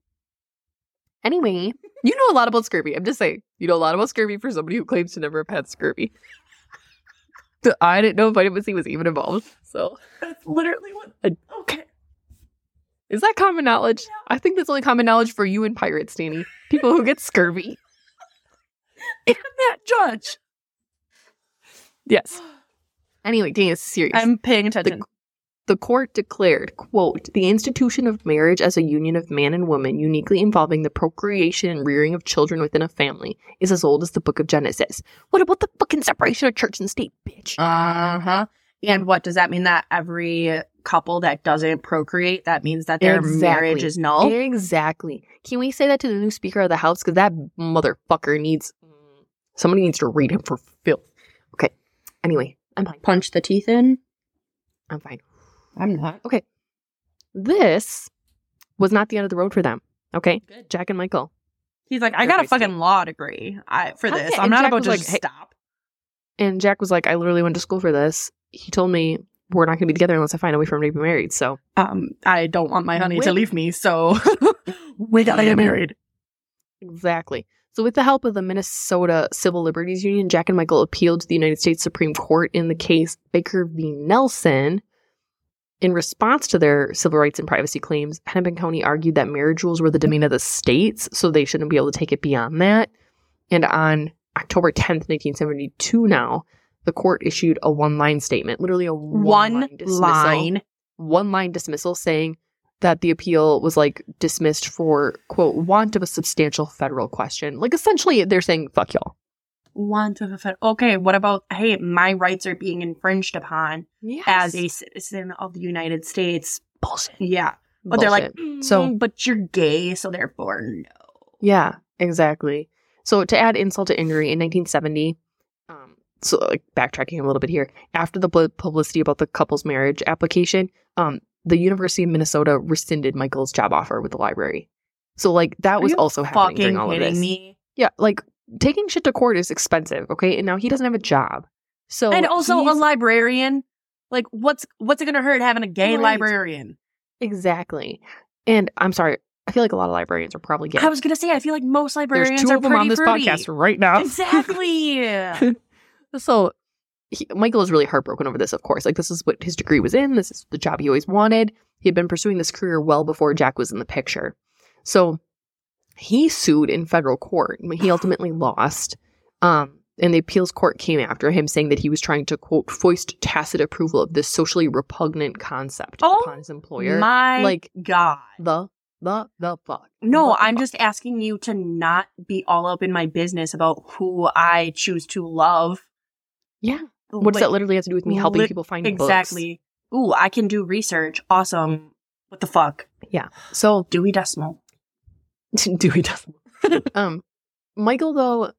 Anyway, you know a lot about scurvy. I'm just saying, you know a lot about scurvy for somebody who claims to never have had scurvy. I didn't know vitamin C was even involved. So That's literally what. I- Okay. is that common knowledge? I think that's only common knowledge for you and pirates, Dani. People who get scurvy. [laughs] And that judge. Yes. Anyway, Dani, is serious. I'm paying attention. the court declared, quote, the institution of marriage as a union of man and woman uniquely involving the procreation and rearing of children within a family is as old as the book of Genesis. What about the fucking separation of church and state, bitch? Uh huh. And what does that mean? That every couple that doesn't procreate, that means that their Exactly. marriage is null. Exactly. Can we say that to the new speaker of the house? Because that motherfucker needs somebody needs to read him for filth. Okay. Anyway, I'm fine. Punch the teeth in. I'm fine. I'm not. Okay. This was not the end of the road for them. Okay. Good. Jack and Michael. He's like, I got a feisty. fucking law degree I, for Okay, this. I'm and not Jack about to like, just hey- stop. And Jack was like, I literally went to school for this. He told me we're not going to be together unless I find a way for him to be married. So Um, I don't want my honey to leave me, so [laughs] we gotta get married. Exactly. So, with the help of the Minnesota Civil Liberties Union, Jack and Michael appealed to the United States Supreme Court in the case Baker v. Nelson. In response to their civil rights and privacy claims, Hennepin County argued that marriage rules were the domain of the states, so they shouldn't be able to take it beyond that. And on October 10th, 1972, now, the court issued a one line statement, literally a One line. one line dismissal saying that the appeal was like dismissed for quote want of a substantial federal question. Like essentially they're saying fuck y'all. One to fed- Okay, what about hey, my rights are being infringed upon Yes. as a citizen of the United States. bullshit. Yeah, but they're like, Bullshit. so, So- but you're gay, so therefore no. Yeah, exactly. So to add insult to injury in 1970, um, so like backtracking a little bit here, after the publicity about the couple's marriage application, um, the University of Minnesota rescinded Michael's job offer with the library. So like that was also happening during all of this. me. Yeah, like taking shit to court is expensive, okay? And now he doesn't have a job. So and also a librarian. Like, what's what's it gonna hurt having a gay Right. librarian? exactly. And I'm sorry, I feel like a lot of librarians are probably gay. I was gonna say, I feel like most librarians There's two are of them on this fruity. podcast right now. Exactly. [laughs] So he, Michael is really heartbroken over this, of course. Like, this is what his degree was in. This is the job he always wanted. He had been pursuing this career well before Jack was in the picture. So he sued in federal court. He [sighs] ultimately lost. Um, and the appeals court came after him, saying that he was trying to, quote, foist tacit approval of this socially repugnant concept Oh, upon his employer. My like, God. the, the, the fuck. No, the I'm fuck? just asking you to not be all up in my business about who I choose to love. Yeah. What does that literally have to do with me helping lit- people find books? Exactly. Ooh, I can do research. Awesome. What the fuck? Yeah. So Dewey Decimal. [laughs] Dewey Decimal. [laughs] um, Michael, though,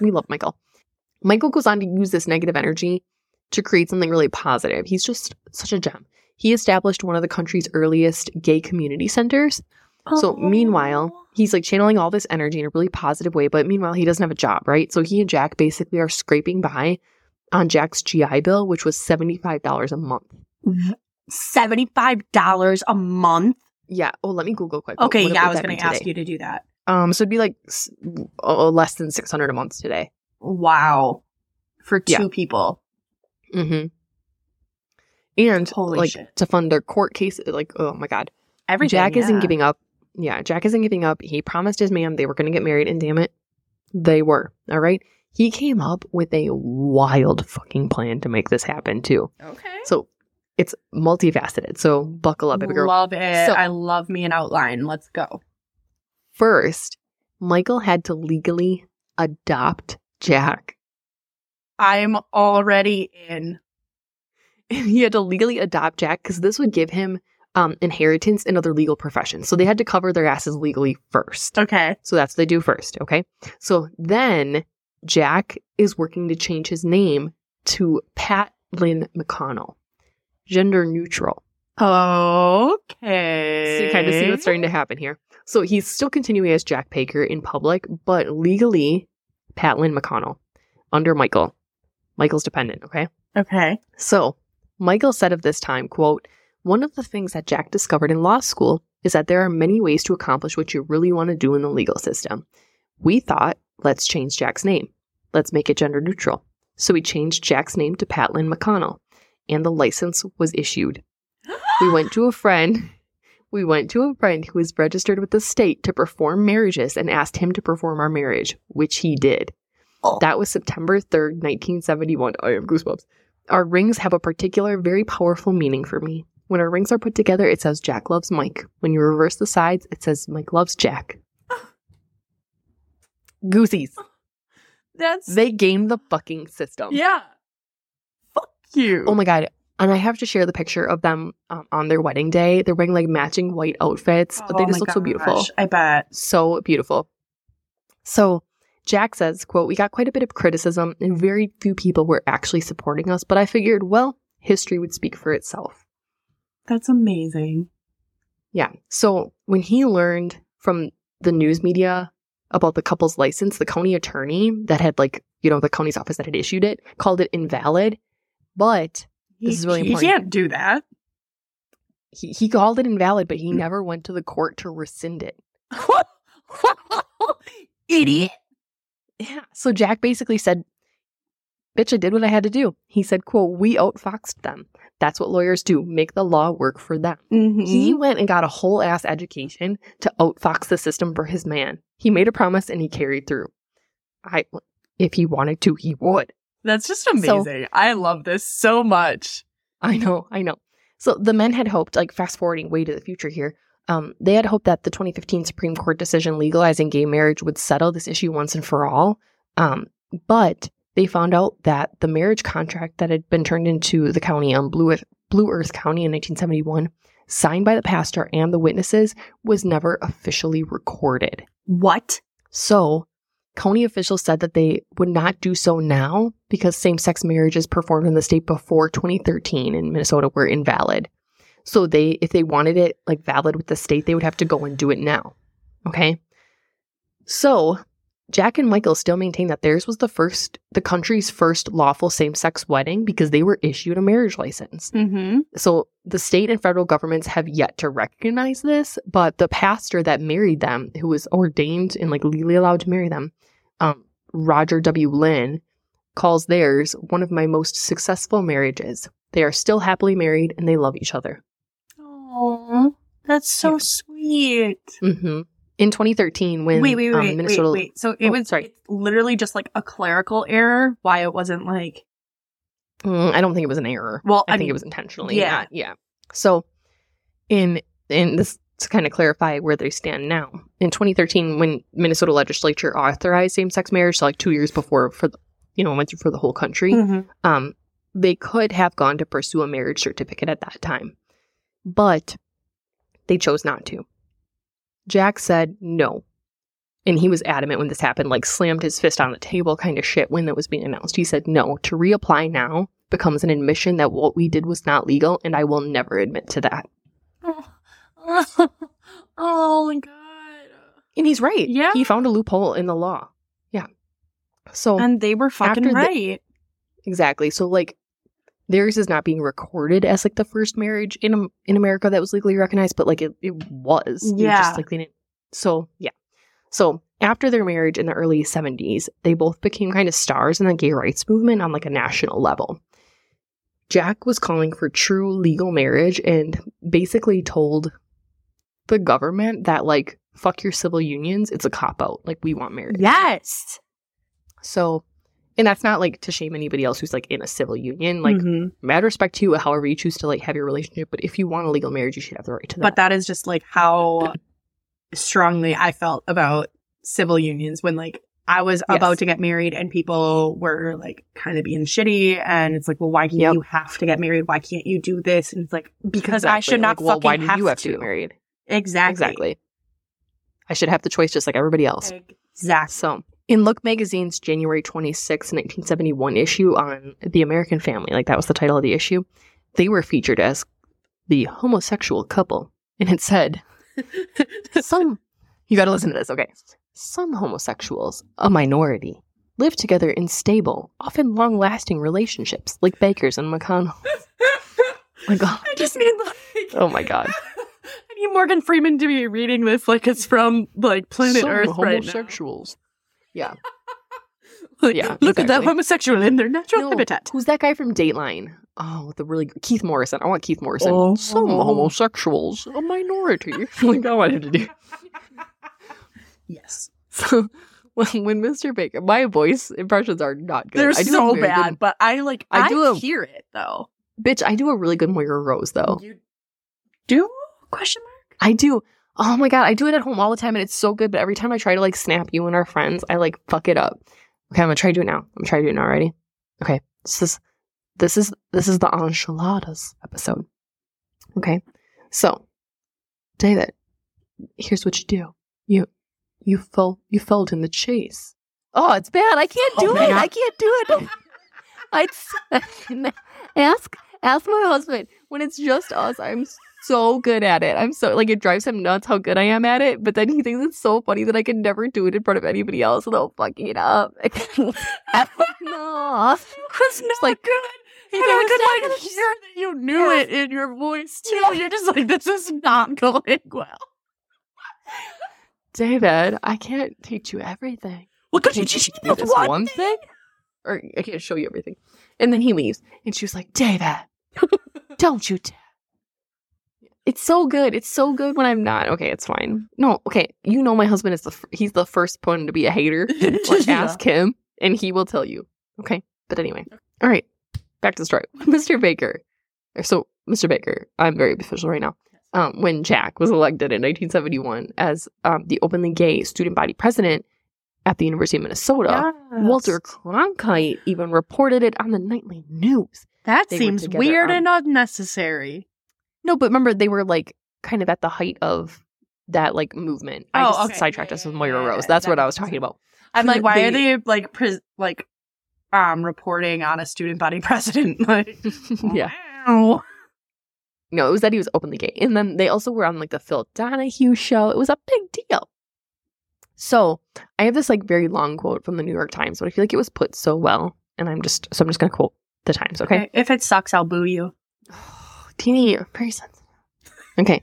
we love Michael. Michael goes on to use this negative energy to create something really positive. He's just such a gem. He established one of the country's earliest gay community centers. So, meanwhile, he's like channeling all this energy in a really positive way, but meanwhile, he doesn't have a job, right? So, he and Jack basically are scraping by on Jack's GI Bill, which was $75 a month. $75 a month? Yeah. Oh, let me Google quick. Okay, What- yeah, I was going to ask you to do that. Um, so it'd be like s- uh, less than 600 a month today. Wow. For two Yeah. people. Mm-hmm. And Holy like shit. to fund their court case, like oh my god, Everything. Jack isn't giving up. Yeah, Jack isn't giving up. He promised his man they were going to get married, and damn it, they were. All right. He came up with a wild fucking plan to make this happen too. Okay. So it's multifaceted. So buckle up, baby girl. Love it. So- I love me an outline. Let's go. First, Michael had to legally adopt Jack. I'm already in. [laughs] he had to legally adopt Jack because this would give him um, inheritance in other legal professions. So they had to cover their asses legally first. Okay. So that's what they do first. Okay. So then Jack is working to change his name to Pat Lyn McConnell, gender neutral. Okay. So you kind of see what's starting to happen here. So he's still continuing as Jack Baker in public, but legally, Pat Lyn McConnell under Michael. Michael's dependent. Okay. Okay. So, Michael said of this time, quote, one of the things that Jack discovered in law school is that there are many ways to accomplish what you really want to do in the legal system. We thought, let's change Jack's name. Let's make it gender neutral. So we changed Jack's name to Pat Lyn McConnell, and the license was issued. [gasps] We went to a friend. We went to a friend who was registered with the state to perform marriages and asked him to perform our marriage, which he did. Oh. That was September 3rd, 1971. I have goosebumps. Our rings have a particular, very powerful meaning for me. When our rings are put together, it says Jack loves Mike. When you reverse the sides, it says Mike loves Jack. [laughs] Goosies. That's They game the fucking system. yeah. You. Oh my god. And I have to share the picture of them um, on their wedding day. They're wearing like matching white outfits, but they Oh just look so beautiful. I bet. So beautiful. So Jack says, quote, we got quite a bit of criticism and very few people were actually supporting us, but I figured, well, history would speak for itself. That's amazing. Yeah. So when he learned from the news media about the couple's license, the county attorney that had like, you know, the county's office that had issued it called it invalid. But This is really important. can't do that. he, he called it invalid, but he never went to the court to rescind it. [laughs] Idiot. Yeah. So Jack basically said, Bitch, I did what I had to do. He said, quote, we outfoxed them. That's what lawyers do. Make the law work for them. Mm-hmm. He went and got a whole ass education to outfox the system for his man. He made a promise and he carried through. I if he wanted to, he would. That's just amazing. I love this so much. I know, I know. So the men had hoped, like fast forwarding way to the future here, um, they had hoped that the 2015 Supreme Court decision legalizing gay marriage would settle this issue once and for all. Um, but they found out that the marriage contract that had been turned into the county on Blue Earth, Blue Earth County in 1971, signed by the pastor and the witnesses, was never officially recorded. What? So, county officials said that they would not do so now because same sex marriages performed in the state before 2013 in Minnesota were invalid. So, they, if they wanted it like valid with the state, they would have to go and do it now. Okay. So, Jack and Michael still maintain that theirs was the first, the country's first lawful same sex wedding because they were issued a marriage license. Mm-hmm. So the state and federal governments have yet to recognize this, but the pastor that married them, who was ordained and like legally allowed to marry them, um, Roger W. Lynn, calls theirs one of my most successful marriages. They are still happily married and they love each other. Oh, that's so Yeah. sweet. hmm In 2013, when wait, wait, um, wait, Minnesota, wait, wait. So it Oh, was sorry. literally just like a clerical error. Why it wasn't like Mm, I don't think it was an error. well, I, I, think mean, it was intentionally. yeah. not- yeah. So, in in this to kind of clarify where they stand now, in 2013, when Minnesota legislature authorized same sex marriage, so like two years before for the, you know went through for the whole country, Mhm. um, they could have gone to pursue a marriage certificate at that time, but they chose not to. Jack said no. And he was adamant when this happened, like slammed his fist on the table kind of shit when that was being announced. He said, no, to reapply now becomes an admission that what we did was not legal, and I will never admit to that. [laughs] Oh. my god. And he's right. Yeah. He found a loophole in the law. Yeah. So And they were fucking After the- right. Exactly. So like theirs is not being recorded as like the first marriage in in America that was legally recognized, but like it, it was. It was Yeah. just like they didn't. So yeah. So after their marriage in the early 70s, they both became kind of stars in the gay rights movement on like a national level. Jack was calling for true legal marriage and basically told the government that like fuck your civil unions, it's a cop out. Like we want marriage. yes. So, and that's not like to shame anybody else who's like in a civil union. Like, Mhm. mad respect to you, however you choose to like have your relationship. But if you want a legal marriage, you should have the right to that. But that is just like how strongly I felt about civil unions when like I was Yes. about to get married and people were like kind of being shitty and it's like, well, why can't Yep. you have to get married? Why can't you do this? And it's like because I should not Like, well, fucking why did have you have to. to get married? Exactly. Exactly. I should have the choice just like everybody else. Exactly. So, in Look Magazine's January 26, 1971 issue on the American family, like that was the title of the issue, they were featured as the homosexual couple. And it said, [laughs] some, you got to listen to this, okay? Some homosexuals, a minority, live together in stable, often long lasting relationships like Bakers and McConnell. [laughs] Oh my God. I just need like Oh my God. Need Morgan Freeman to be reading this like it's from like Planet Some Earth right homosexuals. Yeah. [laughs] Like, Yeah, Look at that exactly. homosexual in their natural No, habitat. Who's that guy from Dateline? Oh, with the really Keith Morrison. I want Keith Morrison. Oh. Some homosexuals, a minority. [laughs] [laughs] like I want him to do. Yes. So when, when Mr. Baker, my voice impressions are not good. They're I do so bad, good- but I like I I, do a- hear it though. bitch, I do a really good Moira Rose though. You do question mark? I do. Oh my god, I do it at home all the time, and it's so good. But every time I try to like snap you and our friends, I like fuck it up. Okay, I'm gonna try to do it now. I'm gonna try to do it now. Ready? Okay. This is this is this is the enchiladas episode. Okay. So, David, here's what you do. You you fell you felled in the chase. Oh, it's bad. I can't Oh, do man. it. I can't do it. [laughs] I'd [laughs] ask ask my husband when it's just us. I'm so good at it. I'm so like it drives him nuts how good I am at it. But then he thinks it's so funny that I can never do it in front of anybody else without fucking it up. [laughs] no, It's not like- good. He And I could like "That's- hear that you [laughs] knew it in your voice too. You're just like, this is not going well. David, I can't teach you everything. What could you teach me this one thing? Or I can't show you everything. And then he leaves, and she was like, David, [laughs] don't you dare. It's so good. It's so good when I'm not. Okay, it's fine. No, okay. You know my husband is the f- he's the first one to be a hater. [laughs] Like, Yeah. ask him, and he will tell you. Okay, but anyway, all right. Back to the story. [laughs] Mr. Baker. So, Mr. Baker, I'm very official right now. Um, when Jack was elected in 1971 as um, the openly gay student body president at the University of Minnesota, Walter Cronkite even reported it on the nightly news. That They seems weird on- and unnecessary. No, but remember they were like kind of at the height of that like movement. I Oh, just okay. sidetracked us with Moira Rose. That's That what I was talking about. I'm like, [laughs] why are They- they like pres- like um reporting on a student body [laughs] president? [laughs] Like, yeah. wow. No, it was that he was openly gay. And then they also were on like the Phil Donahue show. It was a big deal. So I have this like very long quote from the New York Times, but I feel like it was put so well, and I'm just so I'm just gonna quote the Times. Okay. If it sucks, I'll boo you. [sighs] Teeny, you're very sensitive. Okay.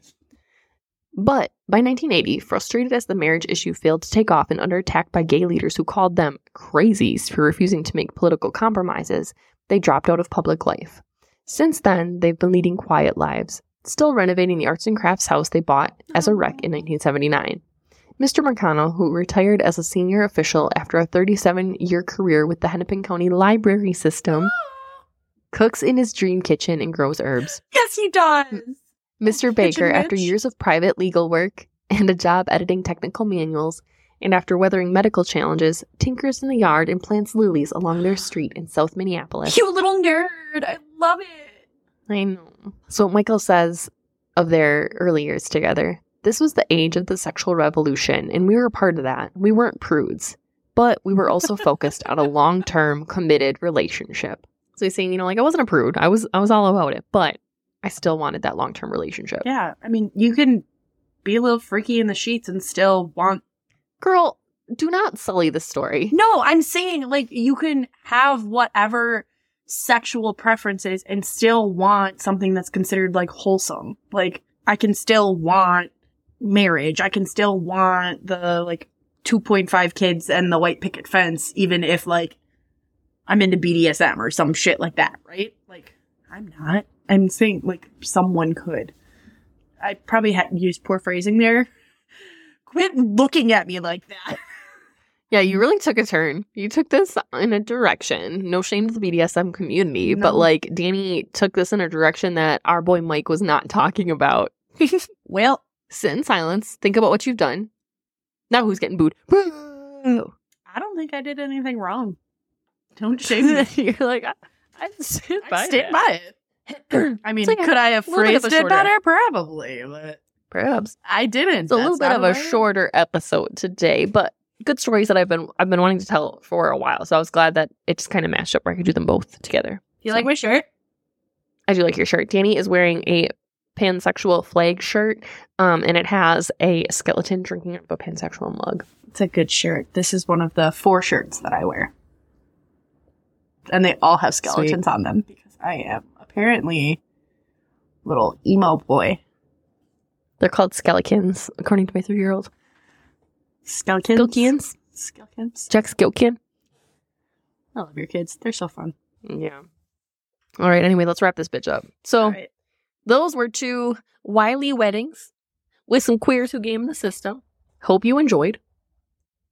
But by 1980, frustrated as the marriage issue failed to take off and under attack by gay leaders who called them crazies for refusing to make political compromises, they dropped out of public life. Since then, they've been leading quiet lives, still renovating the arts and crafts house they bought as a wreck in 1979. Mr. McConnell, who retired as a senior official after a 37 year career with the Hennepin County Library System, cooks in his dream kitchen and grows herbs. Yes, he does. Mr. Baker, after years of private legal work and a job editing technical manuals, and after weathering medical challenges, tinkers in the yard and plants lilies along their street in South Minneapolis. You little nerd. I love it. I know. So Michael says of their early years together, this was the age of the sexual revolution, and we were a part of that. We weren't prudes, but we were also [laughs] focused on a long-term, committed relationship. So he's saying, you know, like I wasn't a prude. I was, I was all about it, but I still wanted that long-term relationship. Yeah, I mean, you can be a little freaky in the sheets and still want. Girl, do not sully the story. No, I'm saying like you can have whatever sexual preferences and still want something that's considered like wholesome. Like I can still want marriage. I can still want the like 2.5 kids and the white picket fence, even if like I'm into BDSM or some shit like that, right? Like I'm not. I'm saying like someone could. I probably had used poor phrasing there. Quit looking at me like that. [laughs] Yeah, you really took a turn. You took this in a direction. No shame to the BDSM community, but like Dani took this in a direction that our boy Mike was not talking about. [laughs] Well, Sit in silence. Think about what you've done. Now who's getting booed? I don't think I did anything wrong. Don't shame me. [laughs] You're like, I, I [laughs] stand by I stand by it. [clears throat] I mean, yeah, could I have a little bit of phrased it shorter- better? Probably, but Perhaps. I didn't. It's a little bit of a am. shorter episode today, but good stories that I've been I've been wanting to tell for a while. So I was glad that it just kind of matched up where I could do them both together. You So- like my shirt? I do like your shirt. Dani is wearing a pansexual flag shirt, um, and it has a skeleton drinking out of a pansexual mug. It's a good shirt. This is one of the four shirts that I wear, and they all have skeletons on them because I am apparently little emo boy. They're called skeletons, according to my three year old. Skeletons. Skilkins? Skeletons. Jack Skilkin? I love your kids. They're so fun. Yeah. All right, anyway, let's wrap this bitch up. So, right. those were two wily weddings with some queers who game the system. Hope you enjoyed.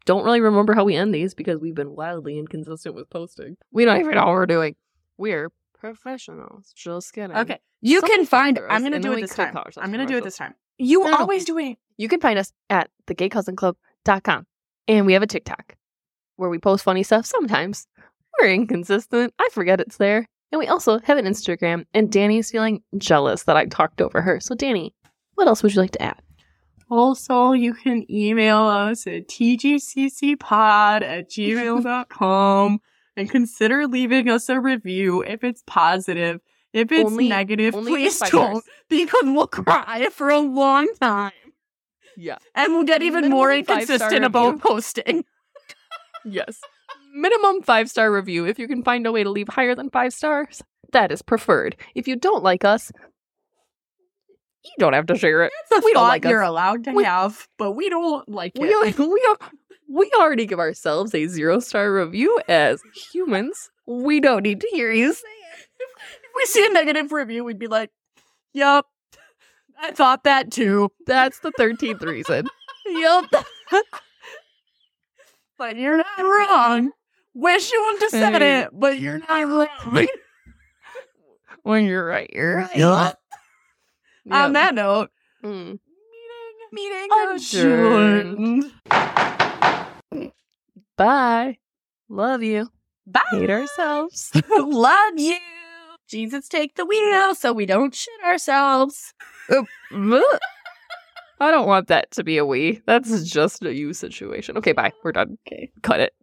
Don't really remember how we end these because we've been wildly inconsistent with posting. We don't even know what we're doing. We're professionals. Just kidding. Okay. You Someone can find. us, I'm going to do it this time. I'm going to do it this time. You No, no. always do it. You can find us at thegaycousinclub.com. And we have a TikTok where we post funny stuff sometimes. We're inconsistent. I forget it's there. And we also have an Instagram. And Dani's feeling jealous that I talked over her. So, Dani, what else would you like to add? Also, you can email us at tgccpod at gmail.com [laughs] and consider leaving us a review if it's positive. If it's Only- negative, only please don't, because we'll cry for a long time. Yeah. And we'll get even more Minimum five-star inconsistent about review. posting. [laughs] Yes. Minimum five star review. If you can find a way to leave higher than five stars, that is preferred. If you don't like us, you don't have to share it. It's a We don't like us. you're allowed to We- have, but we don't like We, it. al- we, al- we already give ourselves a zero star review as humans. We don't need to hear you say it. if we see a negative review, we'd be like, "Yep, I thought that too." That's the 13th reason. yep. but you're not wrong. Wish you wouldn't have said Hey. it, but you're not wrong. when you're right, you're right. Yup. Yep. On that note, Mm. meeting Adjourned. adjourned. Bye. Love you. Bye. Hate ourselves. [laughs] [laughs] Love you. Jesus, take the wheel so we don't shit ourselves. I don't want that to be a we. That's just a you situation. Okay, bye. We're done. Okay. Cut it.